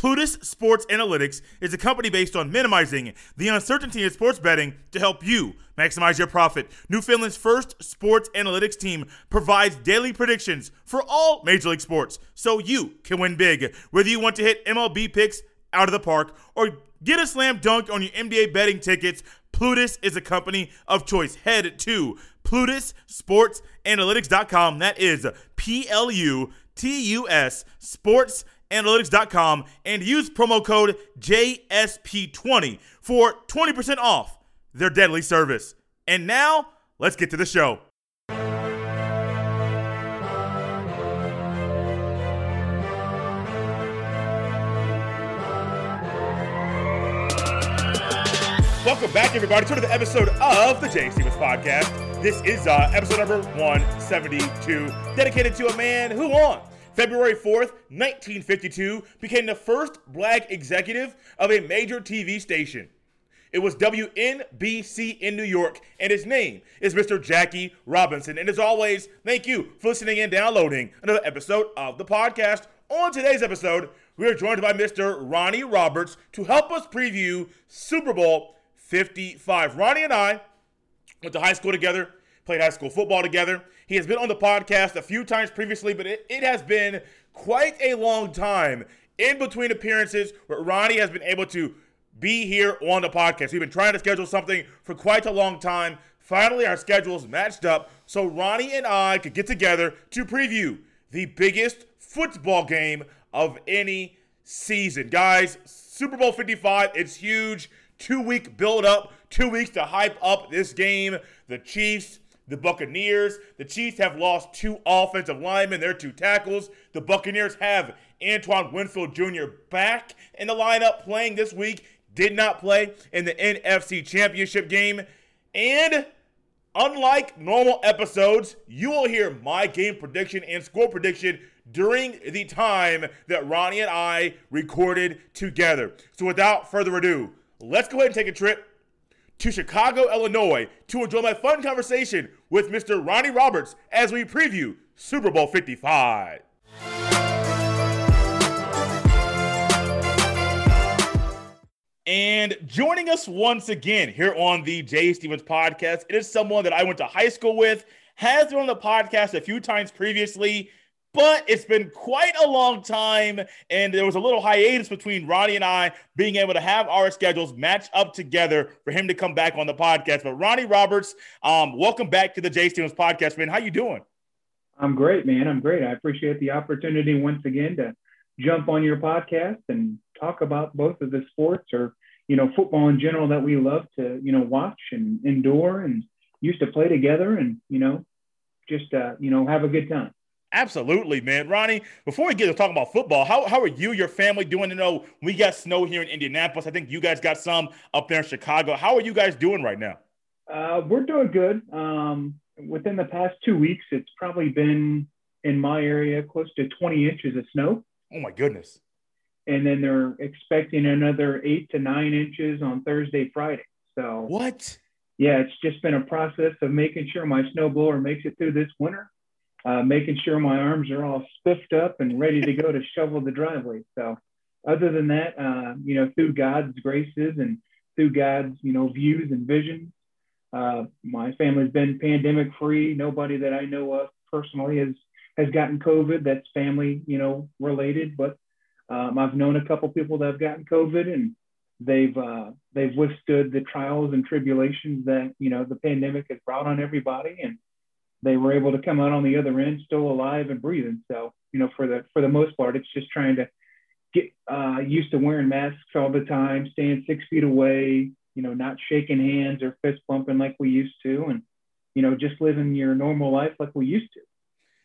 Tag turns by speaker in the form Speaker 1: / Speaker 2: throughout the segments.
Speaker 1: Plutus Sports Analytics is a company based on minimizing the uncertainty in sports betting to help you maximize your profit. Newfoundland's first sports analytics team provides daily predictions for all Major League sports so you can win big. Whether you want to hit MLB picks out of the park or get a slam dunk on your NBA betting tickets, Plutus is a company of choice. Head to PlutusSportsAnalytics.com. That is P L U T U S Sports analytics.com and use promo code JSP20 for 20% off their deadly service. And now, let's get to the show. Welcome back, everybody, to the episode of the Jay Stephens Podcast. This is uh, episode number 172, dedicated to a man who won February 4th, 1952, became the first black executive of a major TV station. It was WNBC in New York, and his name is Mr. Jackie Robinson. And as always, thank you for listening and downloading another episode of the podcast. On today's episode, we are joined by Mr. Ronnie Roberts to help us preview Super Bowl 55. Ronnie and I went to high school together, played high school football together. He has been on the podcast a few times previously, but it, it has been quite a long time in between appearances where Ronnie has been able to be here on the podcast. We've been trying to schedule something for quite a long time. Finally, our schedules matched up so Ronnie and I could get together to preview the biggest football game of any season. Guys, Super Bowl 55, it's huge. Two week build up, two weeks to hype up this game. The Chiefs the Buccaneers. The Chiefs have lost two offensive linemen, their two tackles. The Buccaneers have Antoine Winfield Jr. back in the lineup playing this week. Did not play in the NFC Championship game. And unlike normal episodes, you will hear my game prediction and score prediction during the time that Ronnie and I recorded together. So without further ado, let's go ahead and take a trip to Chicago, Illinois to enjoy my fun conversation with Mr. Ronnie Roberts as we preview Super Bowl 55. And joining us once again here on the Jay Stephens podcast, it is someone that I went to high school with, has been on the podcast a few times previously, but it's been quite a long time. And there was a little hiatus between Ronnie and I being able to have our schedules match up together for him to come back on the podcast. But Ronnie Roberts, um, welcome back to the Jay Stephens podcast, man. How you doing?
Speaker 2: I'm great, man. I'm great. I appreciate the opportunity once again to jump on your podcast and talk about both of the sports or, you know, football in general that we love to, you know, watch and endure and used to play together and, you know, just, uh, you know, have a good time.
Speaker 1: Absolutely, man. Ronnie, before we get to talking about football, how, how are you, your family doing? To know we got snow here in Indianapolis. I think you guys got some up there in Chicago. How are you guys doing right now?
Speaker 2: Uh, we're doing good. Um, within the past two weeks, it's probably been in my area close to 20 inches of snow.
Speaker 1: Oh, my goodness.
Speaker 2: And then they're expecting another eight to nine inches on Thursday, Friday. So,
Speaker 1: what?
Speaker 2: Yeah, it's just been a process of making sure my snowblower makes it through this winter uh, making sure my arms are all spiffed up and ready to go to shovel the driveway. So, other than that, uh, you know, through God's graces and through God's, you know, views and visions, uh, my family's been pandemic free. Nobody that I know of personally has has gotten COVID. That's family, you know, related. But um, I've known a couple people that have gotten COVID, and they've uh, they've withstood the trials and tribulations that you know the pandemic has brought on everybody, and they were able to come out on the other end still alive and breathing. So, you know, for the for the most part, it's just trying to get uh, used to wearing masks all the time, staying six feet away, you know, not shaking hands or fist bumping like we used to, and you know, just living your normal life like we used to.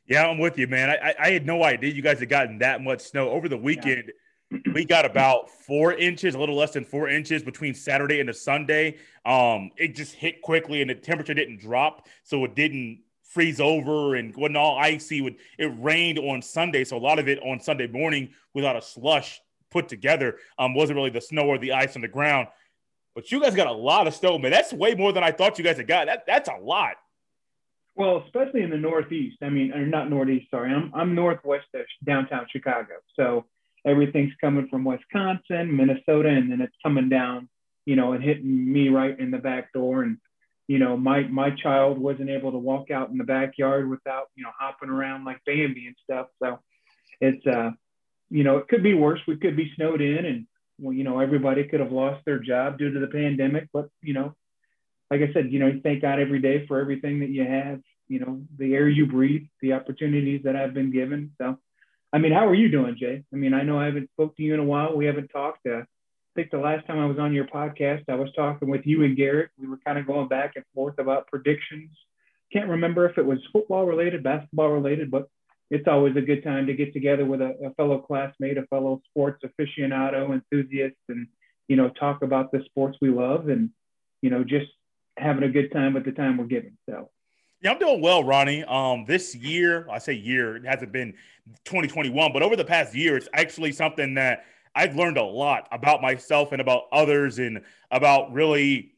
Speaker 1: Yeah, I'm with you, man. I, I had no idea you guys had gotten that much snow over the weekend. Yeah. we got about four inches, a little less than four inches between Saturday and the Sunday. Um, it just hit quickly, and the temperature didn't drop, so it didn't freeze over and wasn't all icy. Would it rained on Sunday, so a lot of it on Sunday morning without a slush put together um, wasn't really the snow or the ice on the ground. But you guys got a lot of snow, man. That's way more than I thought you guys had got. That that's a lot.
Speaker 2: Well, especially in the Northeast. I mean, or not Northeast. Sorry, I'm I'm northwest of downtown Chicago. So everything's coming from Wisconsin, Minnesota, and then it's coming down, you know, and hitting me right in the back door. And, you know, my my child wasn't able to walk out in the backyard without, you know, hopping around like Bambi and stuff. So it's uh, you know, it could be worse. We could be snowed in and well, you know, everybody could have lost their job due to the pandemic, but you know, like I said, you know, thank God every day for everything that you have, you know, the air you breathe, the opportunities that I've been given. So I mean, how are you doing, Jay? I mean, I know I haven't spoke to you in a while. We haven't talked. Uh, I think the last time I was on your podcast, I was talking with you and Garrett. We were kind of going back and forth about predictions. Can't remember if it was football related, basketball related, but it's always a good time to get together with a, a fellow classmate, a fellow sports aficionado, enthusiast, and you know, talk about the sports we love and you know, just having a good time with the time we're given. So
Speaker 1: yeah, I'm doing well, Ronnie. Um, this year, I say year, it hasn't been 2021, but over the past year, it's actually something that I've learned a lot about myself and about others and about really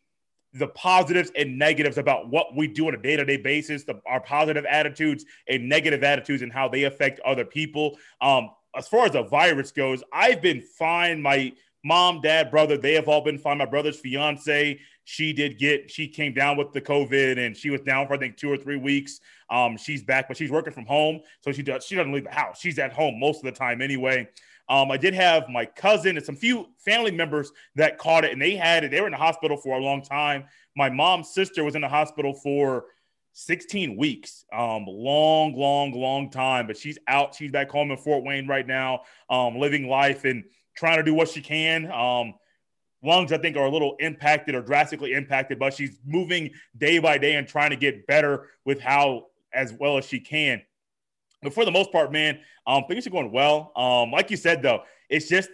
Speaker 1: the positives and negatives about what we do on a day-to-day basis, the, our positive attitudes and negative attitudes and how they affect other people. Um, as far as the virus goes, I've been fine. My mom, dad, brother, they have all been fine. My brother's fiance, she did get, she came down with the COVID and she was down for I think two or three weeks. Um, she's back, but she's working from home, so she does she doesn't leave the house. She's at home most of the time anyway. Um, I did have my cousin and some few family members that caught it, and they had it. They were in the hospital for a long time. My mom's sister was in the hospital for 16 weeks. Um, long, long, long time, but she's out. She's back home in Fort Wayne right now, um, living life and trying to do what she can. Um, lungs, I think, are a little impacted or drastically impacted, but she's moving day by day and trying to get better with how as well as she can. But for the most part, man, um, things are going well. Um, like you said, though, it's just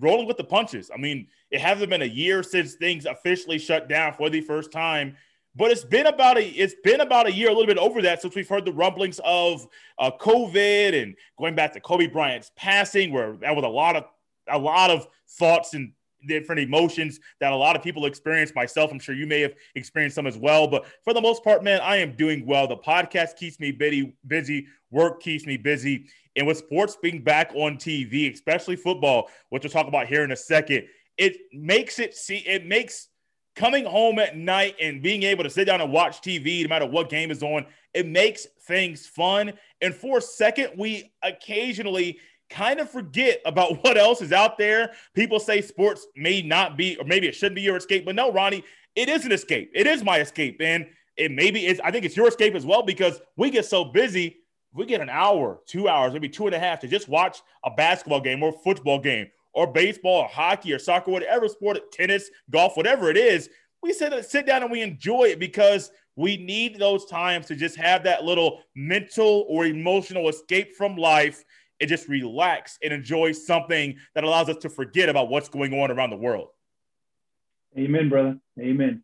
Speaker 1: rolling with the punches. I mean, it hasn't been a year since things officially shut down for the first time. But it's been about a it's been about a year, a little bit over that, since we've heard the rumblings of uh, COVID and going back to Kobe Bryant's passing, where that was a lot of a lot of thoughts and different emotions that a lot of people experience. Myself, I'm sure you may have experienced some as well. But for the most part, man, I am doing well. The podcast keeps me busy. Work keeps me busy. And with sports being back on TV, especially football, which we'll talk about here in a second, it makes it see it makes coming home at night and being able to sit down and watch TV, no matter what game is on, it makes things fun. And for a second, we occasionally kind of forget about what else is out there. People say sports may not be, or maybe it shouldn't be your escape, but no, Ronnie, it is an escape. It is my escape. And it maybe is, I think it's your escape as well because we get so busy. We get an hour, two hours, maybe two and a half to just watch a basketball game or football game or baseball or hockey or soccer, whatever sport, tennis, golf, whatever it is. We sit, sit down and we enjoy it because we need those times to just have that little mental or emotional escape from life and just relax and enjoy something that allows us to forget about what's going on around the world.
Speaker 2: Amen, brother. Amen.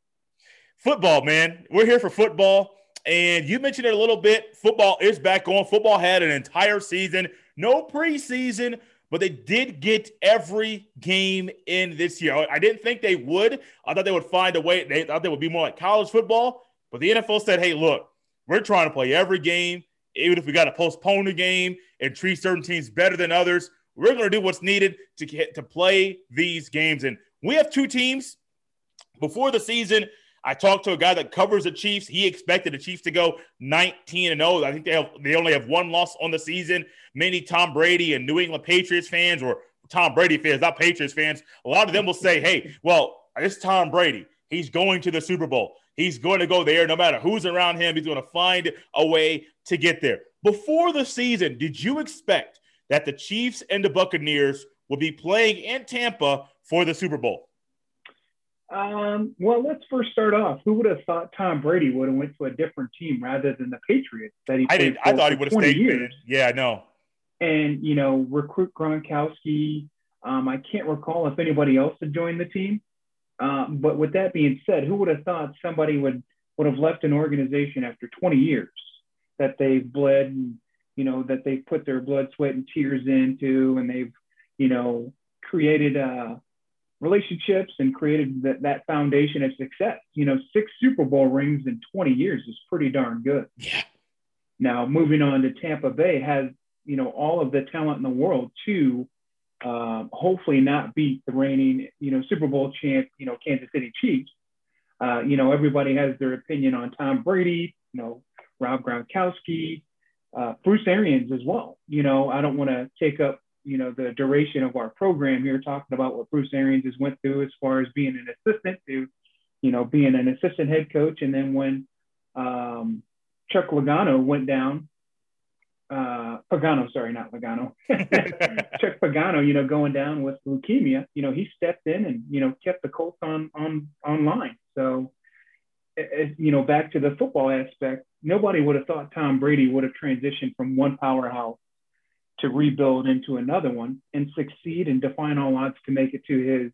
Speaker 1: Football, man. We're here for football. And you mentioned it a little bit. Football is back on. Football had an entire season, no preseason, but they did get every game in this year. I didn't think they would. I thought they would find a way. They thought they would be more like college football. But the NFL said, hey, look, we're trying to play every game even if we got to postpone the game and treat certain teams better than others, we're going to do what's needed to get to play these games. And we have two teams. Before the season, I talked to a guy that covers the Chiefs. He expected the Chiefs to go 19 and 0. I think they have, they only have one loss on the season. Many Tom Brady and New England Patriots fans or Tom Brady fans, not Patriots fans, a lot of them will say, "Hey, well, it's Tom Brady. He's going to the Super Bowl. He's going to go there no matter who's around him. He's going to find a way to get there. Before the season, did you expect that the Chiefs and the Buccaneers would be playing in Tampa for the Super Bowl?
Speaker 2: Um, well, let's first start off. Who would have thought Tom Brady would have went to a different team rather than the Patriots that he?
Speaker 1: I did. I thought he would have stayed. Years. Yeah, I know.
Speaker 2: And you know, recruit Gronkowski. Um, I can't recall if anybody else had joined the team. Um, but with that being said, who would have thought somebody would would have left an organization after 20 years that they've bled and you know that they've put their blood, sweat, and tears into, and they've you know created uh, relationships and created that, that foundation of success. You know, six Super Bowl rings in 20 years is pretty darn good.
Speaker 1: Yeah.
Speaker 2: Now moving on to Tampa Bay has you know all of the talent in the world to um, hopefully not beat the reigning, you know, Super Bowl champ, you know, Kansas City Chiefs. Uh, you know, everybody has their opinion on Tom Brady, you know, Rob Gronkowski, uh, Bruce Arians as well. You know, I don't want to take up, you know, the duration of our program here talking about what Bruce Arians has went through as far as being an assistant to, you know, being an assistant head coach. And then when um, Chuck Logano went down, uh, Pagano, sorry, not Pagano, Chuck Pagano, you know, going down with leukemia, you know, he stepped in and, you know, kept the Colts on, on, online. So, as, you know, back to the football aspect, nobody would have thought Tom Brady would have transitioned from one powerhouse to rebuild into another one and succeed and define all odds to make it to his,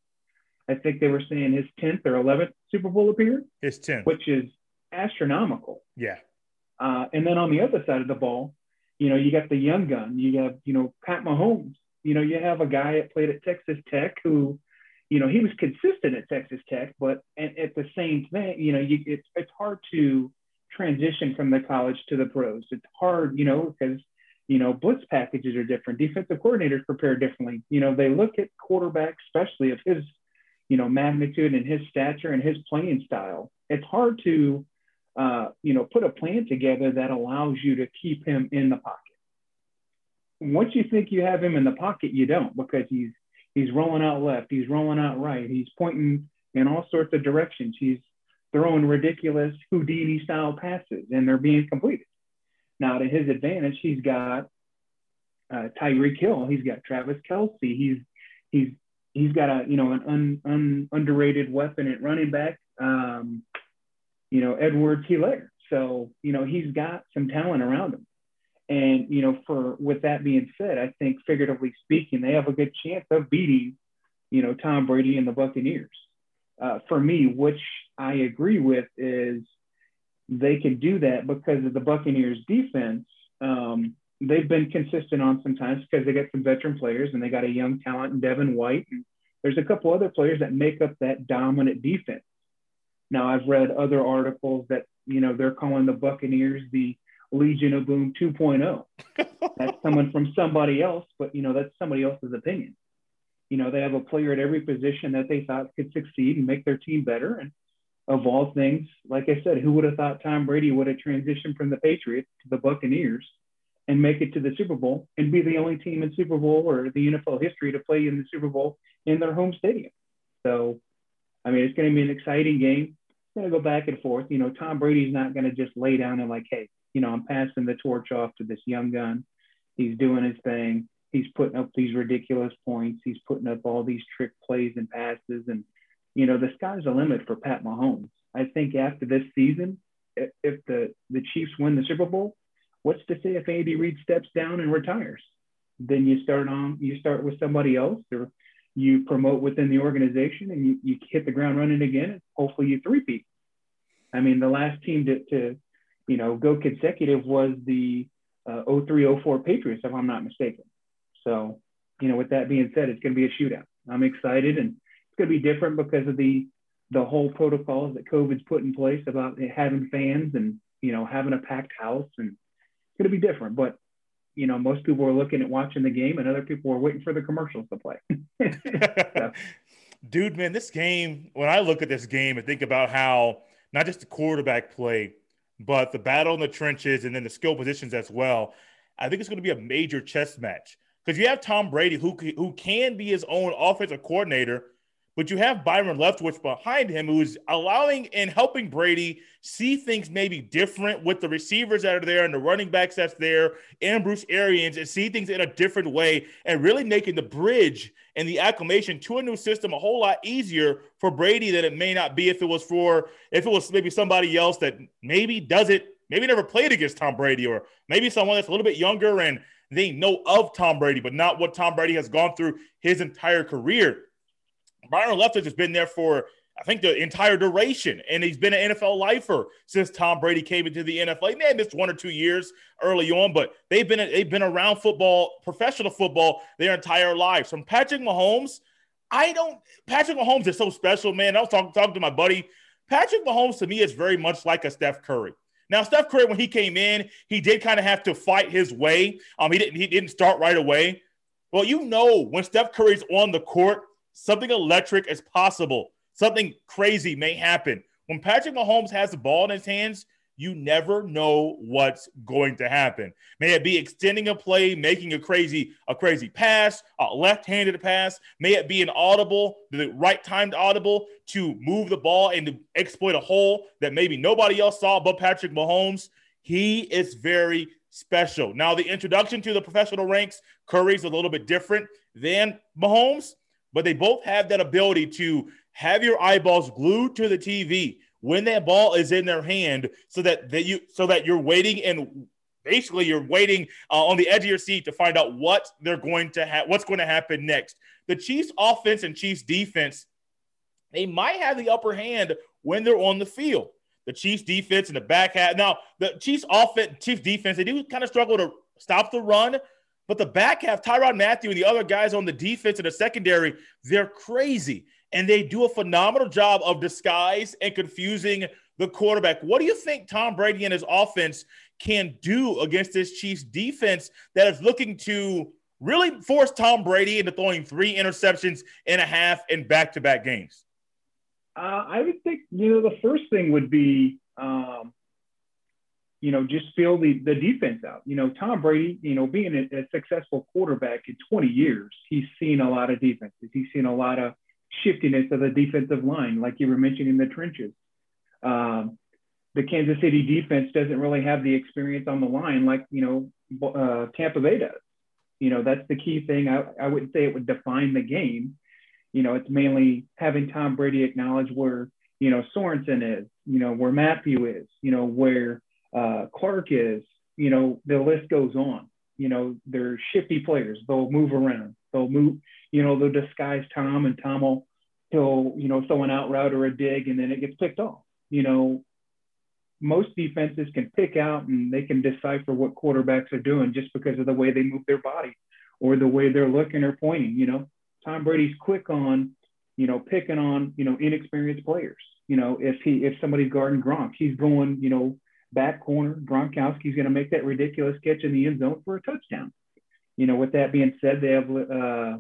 Speaker 2: I think they were saying his 10th or 11th Super Bowl appearance.
Speaker 1: His 10th.
Speaker 2: Which is astronomical.
Speaker 1: Yeah.
Speaker 2: Uh, and then on the other side of the ball, you know, you got the young gun. You have, you know, Pat Mahomes. You know, you have a guy that played at Texas Tech who you know, he was consistent at Texas Tech, but at, at the same thing, you know, you, it's it's hard to transition from the college to the pros. It's hard, you know, because you know blitz packages are different. Defensive coordinators prepare differently. You know, they look at quarterbacks, especially of his, you know, magnitude and his stature and his playing style. It's hard to, uh, you know, put a plan together that allows you to keep him in the pocket. Once you think you have him in the pocket, you don't because he's He's rolling out left. He's rolling out right. He's pointing in all sorts of directions. He's throwing ridiculous Houdini style passes, and they're being completed. Now, to his advantage, he's got uh, Tyreek Hill. He's got Travis Kelce, He's he's he's got a you know an un, un, underrated weapon at running back. Um, you know Edwards Helaire. So you know he's got some talent around him. And you know, for with that being said, I think figuratively speaking, they have a good chance of beating, you know, Tom Brady and the Buccaneers. Uh, for me, which I agree with, is they can do that because of the Buccaneers' defense. Um, they've been consistent on sometimes because they got some veteran players and they got a young talent in Devin White. And there's a couple other players that make up that dominant defense. Now, I've read other articles that you know they're calling the Buccaneers the Legion of Boom 2.0. that's coming from somebody else, but you know, that's somebody else's opinion. You know, they have a player at every position that they thought could succeed and make their team better. And of all things, like I said, who would have thought Tom Brady would have transitioned from the Patriots to the Buccaneers and make it to the Super Bowl and be the only team in Super Bowl or the NFL history to play in the Super Bowl in their home stadium? So, I mean, it's going to be an exciting game. Going to go back and forth. You know, Tom Brady's not going to just lay down and like, hey, you know, I'm passing the torch off to this young gun. He's doing his thing. He's putting up these ridiculous points. He's putting up all these trick plays and passes. And, you know, the sky's the limit for Pat Mahomes. I think after this season, if the, the Chiefs win the Super Bowl, what's to say if Andy Reid steps down and retires? Then you start on, you start with somebody else or you promote within the organization and you, you hit the ground running again. And hopefully you three-peat. I mean, the last team to, to you know, go consecutive was the uh, 0304 Patriots, if I'm not mistaken. So, you know, with that being said, it's going to be a shootout. I'm excited, and it's going to be different because of the the whole protocols that COVID's put in place about having fans and you know having a packed house, and it's going to be different. But you know, most people are looking at watching the game, and other people are waiting for the commercials to play.
Speaker 1: Dude, man, this game. When I look at this game and think about how not just the quarterback play, but the battle in the trenches and then the skill positions as well. I think it's going to be a major chess match because you have Tom Brady who who can be his own offensive coordinator, but you have Byron Leftwich behind him who's allowing and helping Brady see things maybe different with the receivers that are there and the running backs that's there and Bruce Arians and see things in a different way and really making the bridge and the acclimation to a new system a whole lot easier for Brady than it may not be if it was for if it was maybe somebody else that maybe does it, maybe never played against Tom Brady, or maybe someone that's a little bit younger and they know of Tom Brady, but not what Tom Brady has gone through his entire career. Byron Leftwich has been there for I think the entire duration, and he's been an NFL lifer since Tom Brady came into the NFL. He may have missed one or two years early on, but they've been they've been around football, professional football, their entire lives. From Patrick Mahomes, I don't. Patrick Mahomes is so special, man. I was talking talking to my buddy. Patrick Mahomes to me is very much like a Steph Curry. Now, Steph Curry, when he came in, he did kind of have to fight his way. Um, he didn't he didn't start right away. Well, you know when Steph Curry's on the court, something electric is possible. Something crazy may happen. When Patrick Mahomes has the ball in his hands, you never know what's going to happen. May it be extending a play, making a crazy a crazy pass, a left-handed pass. May it be an audible, the right timed audible to move the ball and to exploit a hole that maybe nobody else saw but Patrick Mahomes. He is very special. Now, the introduction to the professional ranks, Curry's a little bit different than Mahomes, but they both have that ability to have your eyeballs glued to the TV when that ball is in their hand so that, that you so that you're waiting and basically you're waiting uh, on the edge of your seat to find out what they're going to have what's going to happen next. The chiefs offense and chiefs defense they might have the upper hand when they're on the field. The chiefs defense in the back half now the chiefs offense chiefs defense they do kind of struggle to stop the run but the back half tyrann Mathieu and the other guys on the defense and the secondary they're crazy and they do a phenomenal job of disguise and confusing the quarterback. What do you think Tom Brady and his offense can do against this Chiefs defense that is looking to really force Tom Brady into throwing three interceptions and a half in back to back games?
Speaker 2: Uh, I would think, you know, the first thing would be, um, you know, just fill the, the defense out. You know, Tom Brady, you know, being a, a successful quarterback in 20 years, he's seen a lot of defenses. He's seen a lot of shiftiness of the defensive line, like you were mentioning the trenches. Um, the Kansas City defense doesn't really have the experience on the line like you know uh, Tampa Bay does. You know that's the key thing. I, I wouldn't say it would define the game. You know it's mainly having Tom Brady acknowledge where you know Sorensen is, you know where Mathieu is, you know where uh, Clark is. You know the list goes on. You know they're shifty players. They'll move around. They'll move you know, they'll disguise Tom and Tom will, he'll, you know, throw an out route or a dig and then it gets picked off. You know, most defenses can pick out and they can decipher what quarterbacks are doing just because of the way they move their body or the way they're looking or pointing. You know, Tom Brady's quick on, you know, picking on, you know, inexperienced players. You know, if he if somebody's guarding Gronk, he's going, you know, back corner. Gronkowski's going to make that ridiculous catch in the end zone for a touchdown. You know, with that being said, they have uh,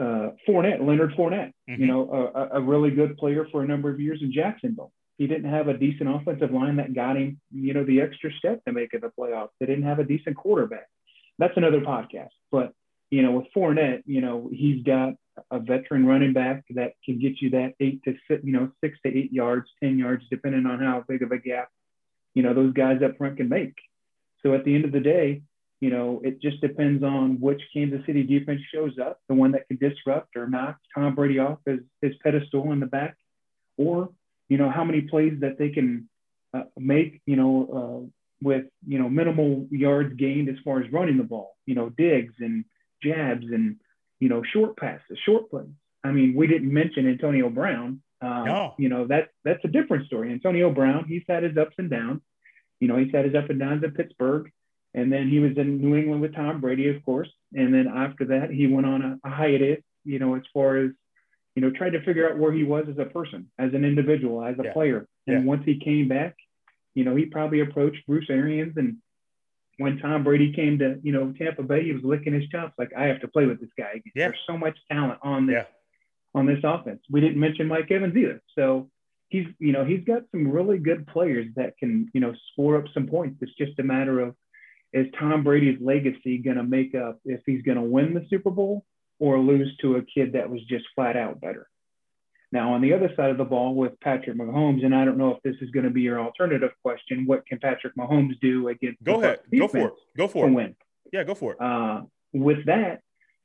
Speaker 2: uh, Fournette, Leonard Fournette, mm-hmm. you know, a, a, really good player for a number of years in Jacksonville. He didn't have a decent offensive line that got him, you know, the extra step to make it the playoffs. They didn't have a decent quarterback. That's another podcast. But, you know, with Fournette, you know, he's got a veteran running back that can get you that eight to six, you know, six to eight yards, 10 yards, depending on how big of a gap, you know, those guys up front can make. So at the end of the day, you know, it just depends on which Kansas City defense shows up, the one that can disrupt or knock Tom Brady off his, his pedestal in the back, or, you know, how many plays that they can uh, make, you know, uh, with, you know, minimal yards gained as far as running the ball, you know, digs and jabs and, you know, short passes, short plays. I mean, we didn't mention Antonio Brown. Uh, no. You know, that, that's a different story. Antonio Brown, he's had his ups and downs. You know, he's had his up and downs at Pittsburgh and then he was in New England with Tom Brady, of course. And then after that, he went on a, a hiatus, you know, as far as, you know, trying to figure out where he was as a person, as an individual, as a yeah. player. And yeah. once he came back, you know, he probably approached Bruce Arians. And when Tom Brady came to, you know, Tampa Bay, he was licking his chops like, I have to play with this guy again. Yeah. There's so much talent on this. On this offense. We didn't mention Mike Evans either. So he's, you know, he's got some really good players that can, you know, score up some points. It's just a matter of, is Tom Brady's legacy going to make up if he's going to win the Super Bowl or lose to a kid that was just flat out better? Now, on the other side of the ball with Patrick Mahomes, and I don't know if this is going to be your alternative question, what can Patrick Mahomes do against?
Speaker 1: Go ahead, go for it, go for it. Win. Yeah, go for it.
Speaker 2: Uh, with that,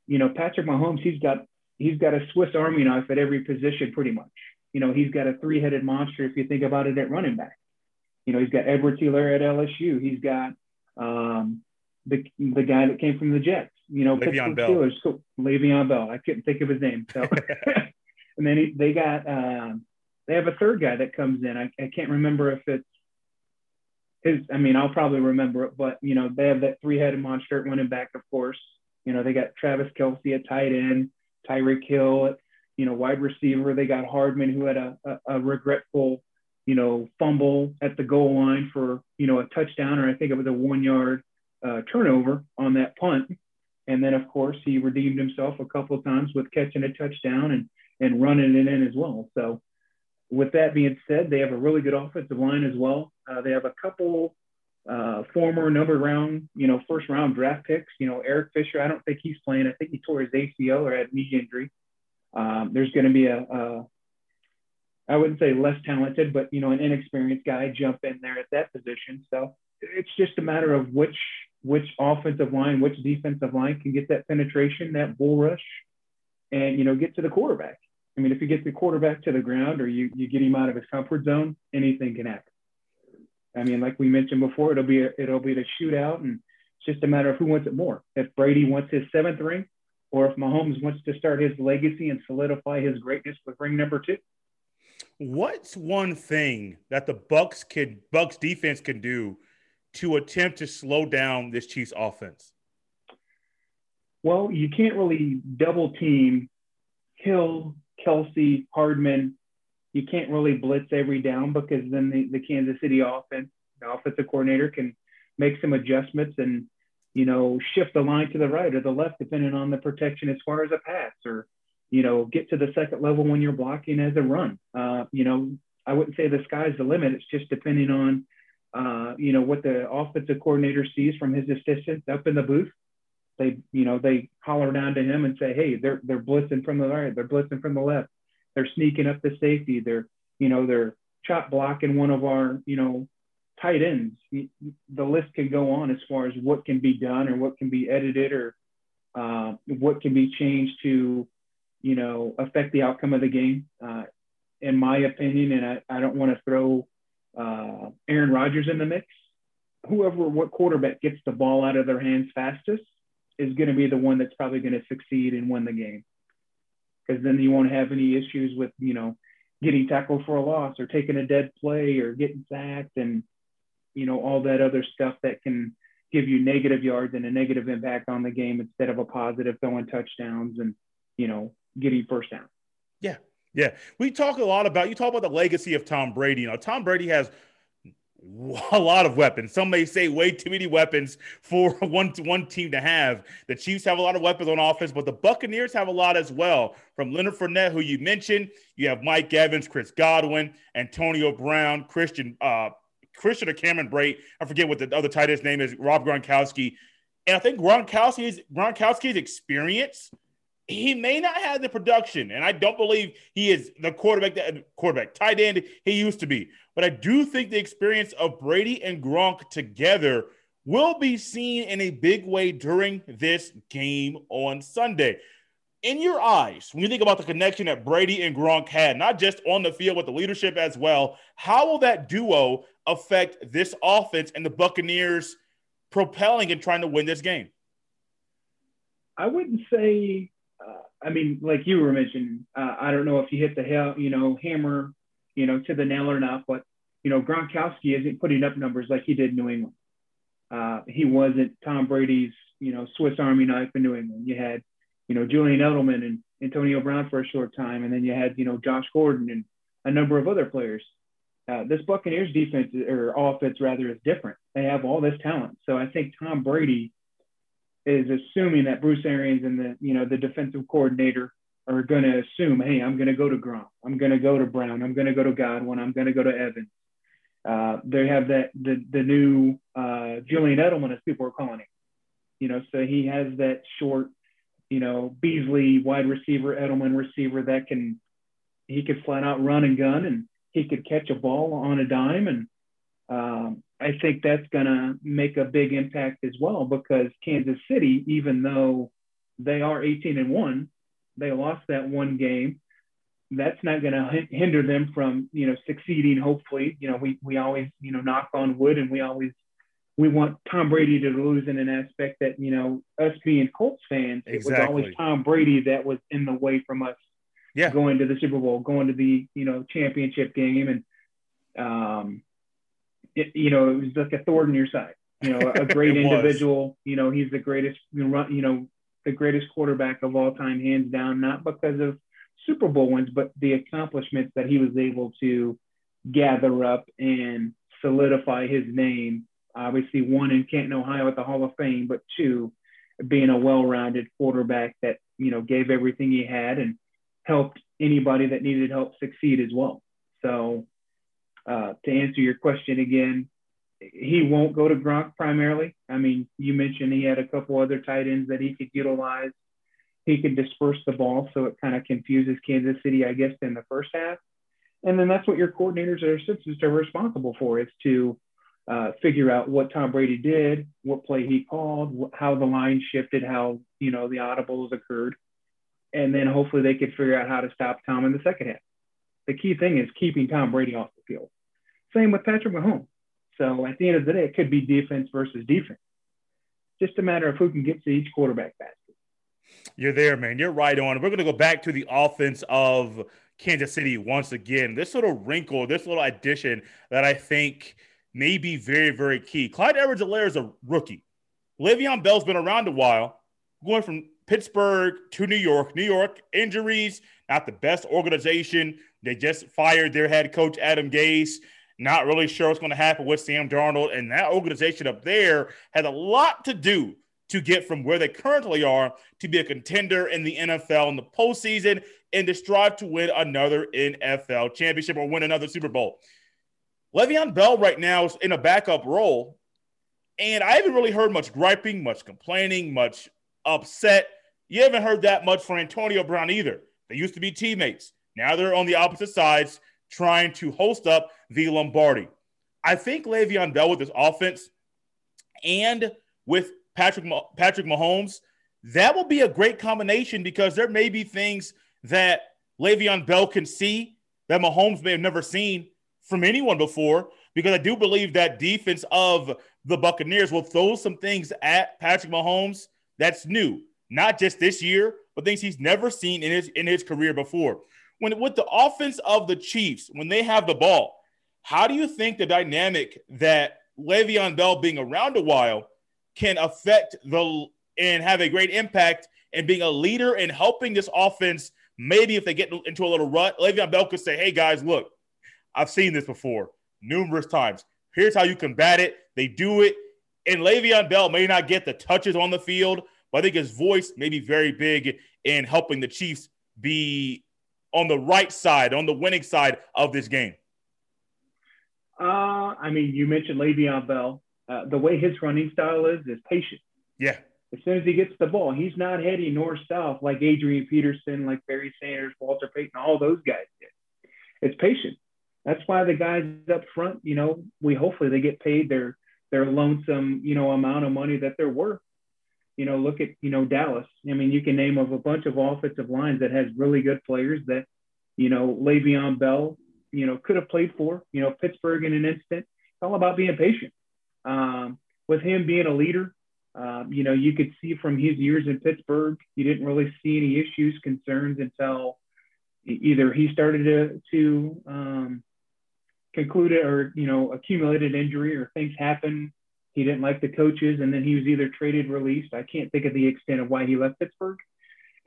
Speaker 2: you know, Patrick Mahomes, he's got he's got a Swiss Army knife at every position, pretty much. You know, he's got a three-headed monster if you think about it at running back. You know, he's got Edward Taylor at LSU. He's got um, the the guy that came from the Jets, you know,
Speaker 1: Le'Veon Bell. Steelers,
Speaker 2: so, Le'Veon Bell. I couldn't think of his name. So, and then he, they got um, they have a third guy that comes in. I, I can't remember if it's his. I mean, I'll probably remember it, but you know, they have that three-headed monster at running back, of course. You know, they got Travis Kelce at tight end, Tyreek Hill you know wide receiver. They got Hardman who had a, a, a regretful you know, fumble at the goal line for, you know, a touchdown, or I think it was a one yard uh, turnover on that punt. And then, of course, he redeemed himself a couple of times with catching a touchdown and, and running it in as well. So, with that being said, they have a really good offensive line as well. Uh, they have a couple uh, former number round, you know, first round draft picks. You know, Eric Fisher, I don't think he's playing. I think he tore his ACL or had knee injury. Um, there's going to be a, a, I wouldn't say less talented, but, you know, an inexperienced guy jump in there at that position. So it's just a matter of which which offensive line, which defensive line can get that penetration, that bull rush, and you know get to the quarterback. I mean, if you get the quarterback to the ground or you you get him out of his comfort zone, anything can happen. I mean, like we mentioned before, it'll be a, it'll be a shootout, and it's just a matter of who wants it more. If Brady wants his seventh ring, or if Mahomes wants to start his legacy and solidify his greatness with ring number two.
Speaker 1: What's one thing that the Bucks can Bucks defense can do to attempt to slow down this Chiefs offense?
Speaker 2: Well, you can't really double team Hill, Kelce, Hardman. You can't really blitz every down because then the, the Kansas City offense, the offensive coordinator can make some adjustments and, you know, shift the line to the right or the left, depending on the protection as far as a pass or, you know, get to the second level when you're blocking as a run. Uh, you know, I wouldn't say the sky's the limit. It's just depending on uh, you know, what the offensive coordinator sees from his assistants up in the booth. They, you know, they holler down to him and say, hey, they're they're blitzing from the right, they're blitzing from the left, they're sneaking up the safety, they're, you know, they're chop blocking one of our, you know, tight ends. The list can go on as far as what can be done or what can be edited or uh, what can be changed to, you know, affect the outcome of the game. Uh, in my opinion, and I, I don't want to throw uh, Aaron Rodgers in the mix. Whoever, what quarterback gets the ball out of their hands fastest is going to be the one that's probably going to succeed and win the game. Because then you won't have any issues with, you know, getting tackled for a loss or taking a dead play or getting sacked and, you know, all that other stuff that can give you negative yards and a negative impact on the game instead of a positive throwing touchdowns and, you know, getting first down.
Speaker 1: Yeah, yeah, we talk a lot about you talk about the legacy of Tom Brady. You know, Tom Brady has a lot of weapons. Some may say way too many weapons for one one team to have. The Chiefs have a lot of weapons on offense, but the Buccaneers have a lot as well. From Leonard Fournette, who you mentioned, you have Mike Evans, Chris Godwin, Antonio Brown, Christian uh, Christian or Cameron Brate. I forget what the other tight end's name is. Rob Gronkowski, and I think Gronkowski's Gronkowski's experience he may not have the production, and I don't believe he is the quarterback that quarterback tight end he used to be. But I do think the experience of Brady and Gronk together will be seen in a big way during this game on Sunday. In your eyes, when you think about the connection that Brady and Gronk had, not just on the field, but the leadership as well, how will that duo affect this offense and the Buccaneers propelling and trying to win this game?
Speaker 2: I wouldn't say I mean, like you were mentioning, uh, I don't know if you hit the hell, you know, hammer, you know, to the nail or not, but you know, Gronkowski isn't putting up numbers like he did in New England. Uh, he wasn't Tom Brady's, you know, Swiss Army knife in New England. You had, you know, Julian Edelman and Antonio Brown for a short time, and then you had, you know, Josh Gordon and a number of other players. Uh, this Buccaneers defense or offense rather is different. They have all this talent, so I think Tom Brady is assuming that Bruce Arians and the you know the defensive coordinator are going to assume, hey, I'm going to go to Gronk, I'm going to go to Brown, I'm going to go to Godwin, I'm going to go to Evans. Uh, they have that the the new uh, Julian Edelman, as people are calling him. You know, so he has that short, you know, Beasley wide receiver, Edelman receiver that can he could flat out run and gun, and he could catch a ball on a dime, and um, I think that's going to make a big impact as well because Kansas City, even though they are 18 and one, they lost that one game. That's not going to hinder them from, you know, succeeding. Hopefully, you know, we we always, you know, knock on wood, and we always we want Tom Brady to lose in an aspect that, you know, us being Colts fans, exactly. it was always Tom Brady that was in the way from us yeah. going to the Super Bowl, going to the, you know, championship game. And um, it, you know, it was like a thorn in your side. You know, a great individual. You know, he's the greatest. You know, the greatest quarterback of all time, hands down. Not because of Super Bowl wins, but the accomplishments that he was able to gather up and solidify his name. Obviously, one in Canton, Ohio, at the Hall of Fame, but two being a well-rounded quarterback that you know gave everything he had and helped anybody that needed help succeed as well. So uh, to answer your question again, he won't go to Gronk primarily. I mean, you mentioned he had a couple other tight ends that he could utilize. He could disperse the ball, so it kind of confuses Kansas City, I guess, in the first half. And then that's what your coordinators or assistants are responsible for is to uh, figure out what Tom Brady did, what play he called, how the line shifted, how you know the audibles occurred, and then hopefully they could figure out how to stop Tom in the second half. The key thing is keeping Tom Brady off the field. Same with Patrick Mahomes. So at the end of the day, it could be defense versus defense. Just a matter of who can get to each quarterback basket.
Speaker 1: You're there, man. You're right on. We're going to go back to the offense of Kansas City once again. This little wrinkle, this little addition that I think may be very, very key. Clyde Edwards-Helaire is a rookie. Le'Veon Bell's been around a while, going from Pittsburgh to New York. New York injuries, not the best organization. They just fired their head coach Adam Gase. Not really sure what's going to happen with Sam Darnold. And that organization up there had a lot to do to get from where they currently are to be a contender in the NFL in the postseason and to strive to win another NFL championship or win another Super Bowl. Le'Veon Bell right now is in a backup role, and I haven't really heard much griping, much complaining, much upset. You haven't heard that much from Antonio Brown either. They used to be teammates. Now they're on the opposite sides trying to host up the Lombardi. I think Le'Veon Bell with this offense and with Patrick Patrick Mahomes, that will be a great combination because there may be things that Le'Veon Bell can see that Mahomes may have never seen from anyone before. Because I do believe that defense of the Buccaneers will throw some things at Patrick Mahomes that's new, not just this year, but things he's never seen in his in his career before when with the offense of the Chiefs, when they have the ball, how do you think the dynamic that Le'Veon Bell being around a while can affect the and have a great impact and being a leader and helping this offense? Maybe if they get into a little rut, Le'Veon Bell could say, "Hey guys, look, I've seen this before numerous times. Here's how you combat it. They do it." And Le'Veon Bell may not get the touches on the field, but I think his voice may be very big in helping the Chiefs be on the right side, on the winning side of this game?
Speaker 2: Uh, I mean, you mentioned Le'Veon Bell. Uh, the way his running style is, is patient.
Speaker 1: Yeah.
Speaker 2: As soon as he gets the ball, he's not heading north south like Adrian Peterson, like Barry Sanders, Walter Payton, all those guys did. It's patient. That's why the guys up front, you know, we hopefully they get paid their their lonesome, you know, amount of money that they're worth. You know, look at, you know, Dallas. I mean, you can name of a bunch of offensive lines that has really good players that, you know, Le'Veon Bell, you know, could have played for, you know, Pittsburgh in an instant. It's all about being patient. Um, with him being a leader, um, you know, you could see from his years in Pittsburgh, you didn't really see any issues, concerns until either he started to, to um, conclude it or, you know, accumulated injury or things happen he didn't like the coaches, and then he was either traded, or released. I can't think of the extent of why he left Pittsburgh.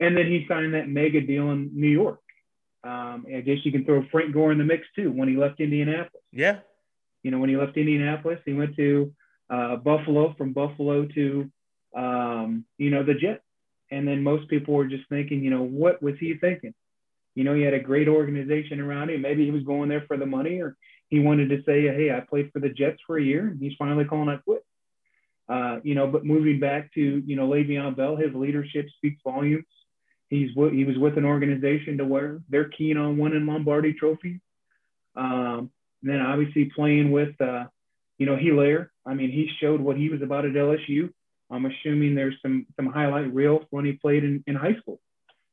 Speaker 2: And then he signed that mega deal in New York. Um, I guess you can throw Frank Gore in the mix too when he left Indianapolis.
Speaker 1: Yeah.
Speaker 2: You know, when he left Indianapolis, he went to uh, Buffalo, from Buffalo to, um, you know, the Jets. And then most people were just thinking, you know, what was he thinking? You know, he had a great organization around him. Maybe he was going there for the money, or he wanted to say, hey, I played for the Jets for a year, and he's finally calling it quits. Uh, you know, but moving back to you know Le'Veon Bell, his leadership speaks volumes. He's he was with an organization to where they're keen on winning Lombardi trophies. Um, then obviously playing with uh, you know Helaire. I mean, he showed what he was about at LSU. I'm assuming there's some some highlight reels when he played in, in high school.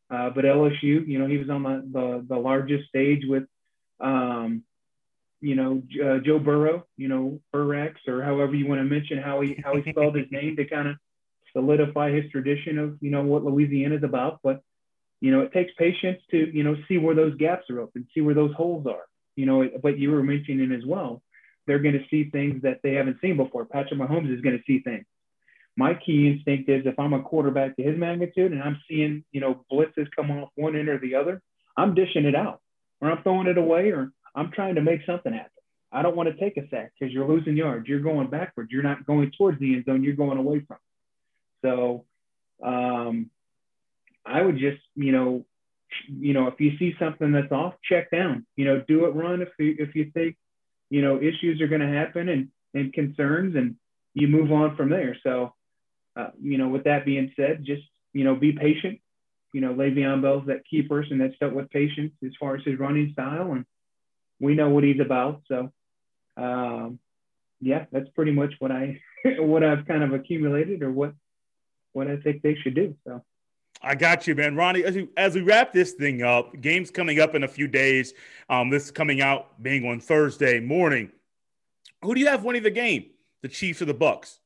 Speaker 2: Uh, but LSU, you know, he was on the the, the largest stage with um, you know, uh, Joe Burrow, you know, Burreaux, or however you want to mention how he how he spelled his name to kind of solidify his tradition of you know what Louisiana is about. But you know, it takes patience to you know see where those gaps are open, see where those holes are. You know, but you were mentioning as well, they're going to see things that they haven't seen before. Patrick Mahomes is going to see things. My key instinct is if I'm a quarterback to his magnitude and I'm seeing you know blitzes come off one end or the other, I'm dishing it out, or I'm throwing it away, or I'm trying to make something happen. I don't want to take a sack because you're losing yards. You're going backwards. You're not going towards the end zone. You're going away from. It. So um, I would just, you know, you know, if you see something that's off, check down. You know, do it run if you if you think, you know, issues are going to happen and and concerns, and you move on from there. So, uh, you know, with that being said, just you know, be patient. You know, Le'Veon Bell's that key person that's dealt with patience as far as his running style, and we know what he's about. So, um, yeah, that's pretty much what I what I've kind of accumulated or what what I think they should do. So.
Speaker 1: I got you, man. Ronnie, as we, as we wrap this thing up, games coming up in a few days. Um, this coming out being on Thursday morning. Who do you have winning the game? The Chiefs or the Bucs?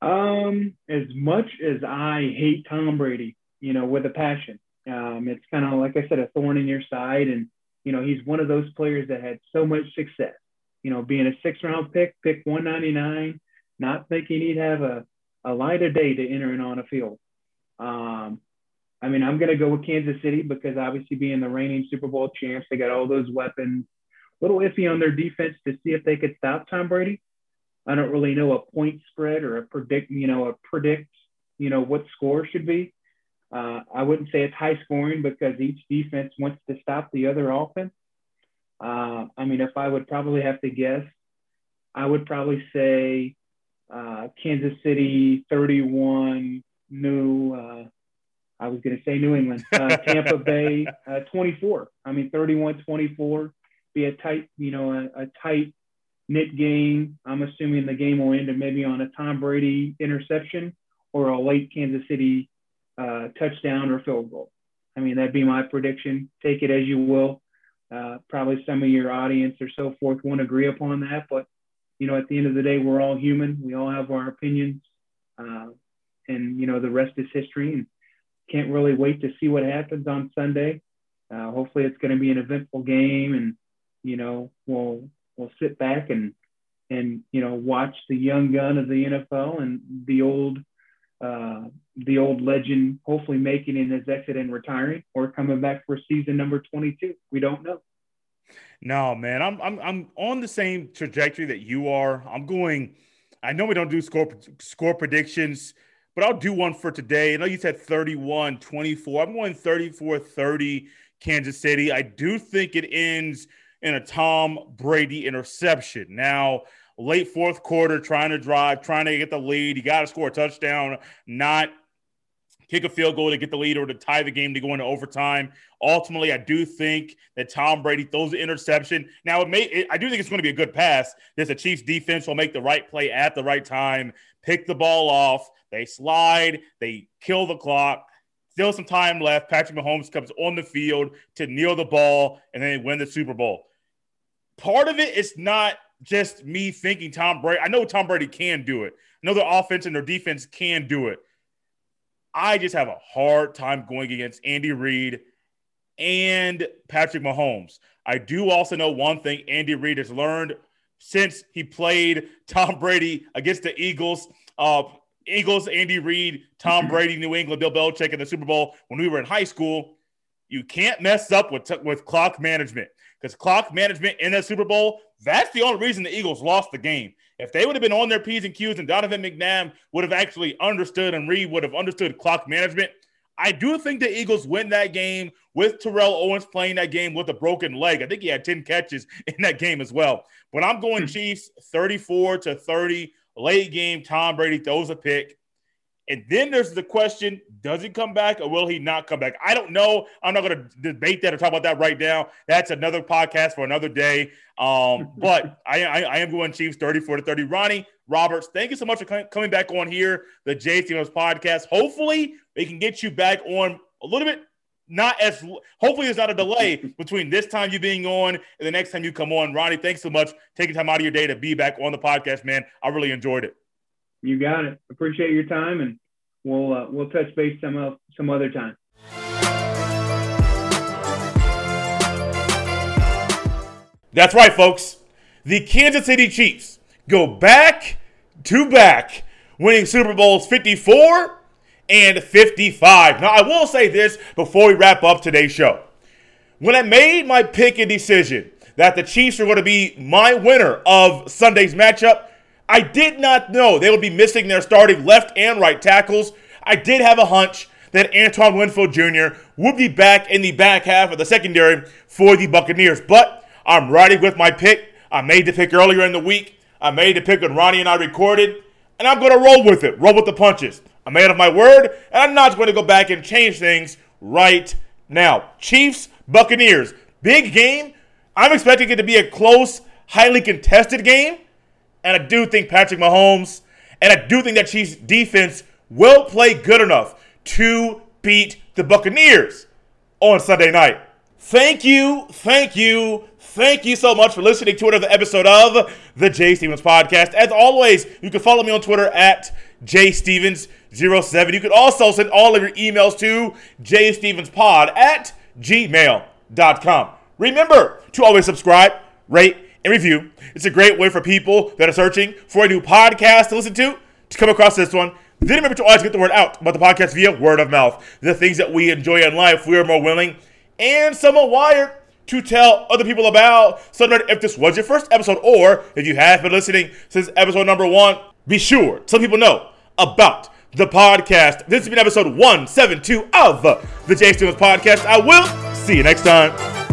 Speaker 2: Um, as much as I hate Tom Brady, you know, with a passion, um, it's kind of like I said, a thorn in your side, and you know, he's one of those players that had so much success. You know, being a six round pick, pick 199, not thinking he'd have a, a light of day to enter in on a field. Um, I mean, I'm going to go with Kansas City because obviously being the reigning Super Bowl champs, they got all those weapons. A little iffy on their defense to see if they could stop Tom Brady. I don't really know a point spread or a predict, you know, a predict, you know, what score should be. Uh, I wouldn't say it's high scoring because each defense wants to stop the other offense. Uh, I mean, if I would probably have to guess, I would probably say uh, Kansas City 31, New, uh, I was going to say New England, uh, Tampa Bay uh, 24. I mean, 31 24, be a tight, you know, a, a tight knit game. I'm assuming the game will end maybe on a Tom Brady interception or a late Kansas City uh, touchdown or field goal. I mean, that'd be my prediction. Take it as you will. Uh, probably some of your audience or so forth won't agree upon that, but you know, at the end of the day, we're all human. We all have our opinions, uh, and you know, the rest is history. And can't really wait to see what happens on Sunday. Uh, hopefully, it's going to be an eventful game, and you know, we'll we'll sit back and and you know watch the young gun of the NFL and the old uh, the old legend hopefully making in his exit and retiring or coming back for season number 22. We don't know.
Speaker 1: No, man, I'm I'm I'm on the same trajectory that you are. I'm going. I know we don't do score score predictions, but I'll do one for today. I know you said 31 24. I'm going 34 30 Kansas City. I do think it ends in a Tom Brady interception. Now, late fourth quarter, trying to drive, trying to get the lead. You got to score a touchdown, not kick a field goal to get the lead or to tie the game to go into overtime. Ultimately, I do think that Tom Brady throws the interception. Now, it may it, I do think it's going to be a good pass. There's a Chiefs defense will make the right play at the right time, pick the ball off. They slide, they kill the clock. Still some time left. Patrick Mahomes comes on the field to kneel the ball, and then they win the Super Bowl. Part of it is not just me thinking Tom Brady. I know Tom Brady can do it. I know their offense and their defense can do it. I just have a hard time going against Andy Reid and Patrick Mahomes. I do also know one thing Andy Reid has learned since he played Tom Brady against the Eagles. Uh, Eagles, Andy Reid, Tom Brady, New England, Bill Belichick in the Super Bowl when we were in high school. You can't mess up with, with clock management because clock management in a Super Bowl, that's the only reason the Eagles lost the game. If they would have been on their P's and Q's and Donovan McNabb would have actually understood and Reid would have understood clock management, I do think the Eagles win that game with Terrell Owens playing that game with a broken leg. I think he had 10 catches in that game as well. But I'm going hmm. Chiefs 34 to 30. Late game, Tom Brady throws a pick. And then there's the question does he come back or will he not come back? I don't know. I'm not going to debate that or talk about that right now. That's another podcast for another day. Um, but I, I, I, am going Chiefs 34 to 30. Ronnie Roberts, thank you so much for coming back on here, the Jay Stephens podcast. Hopefully, they can get you back on a little bit. Not as hopefully there's not a delay between this time you being on and the next time you come on. Ronnie, thanks so much taking time out of your day to be back on the podcast, man. I really enjoyed it.
Speaker 2: You got it. Appreciate your time, and we'll uh, we'll touch base some uh, some other time.
Speaker 1: That's right, folks. The Kansas City Chiefs go back to back, winning Super Bowls 54 and 55. Now, I will say this before we wrap up today's show. When I made my pick and decision that the Chiefs were going to be my winner of Sunday's matchup, I did not know they would be missing their starting left and right tackles. I did have a hunch that Antoine Winfield Jr. would be back in the back half of the secondary for the Buccaneers. But I'm riding with my pick. I made the pick earlier in the week. I made the pick when Ronnie and I recorded, and I'm going to roll with it, roll with the punches. I'm man of my word, and I'm not going to go back and change things right now. Chiefs, Buccaneers, big game. I'm expecting it to be a close, highly contested game, and I do think Patrick Mahomes and I do think that Chiefs defense will play good enough to beat the Buccaneers on Sunday night. Thank you, thank you, thank you so much for listening to another episode of the Jay Stephens Podcast. As always, you can follow me on Twitter at JayStephens07. You can also send all of your emails to jaystephenspod at gmail.com. Remember to always subscribe, rate, and review. It's a great way for people that are searching for a new podcast to listen to to come across this one. Then remember to always get the word out about the podcast via word of mouth. The things that we enjoy in life, we are more willing and somewhat wired to tell other people about. So if this was your first episode, or if you have been listening since episode number one, be sure some people know about the podcast. This has been episode 172 of the Jay Stephens Podcast. I will see you next time.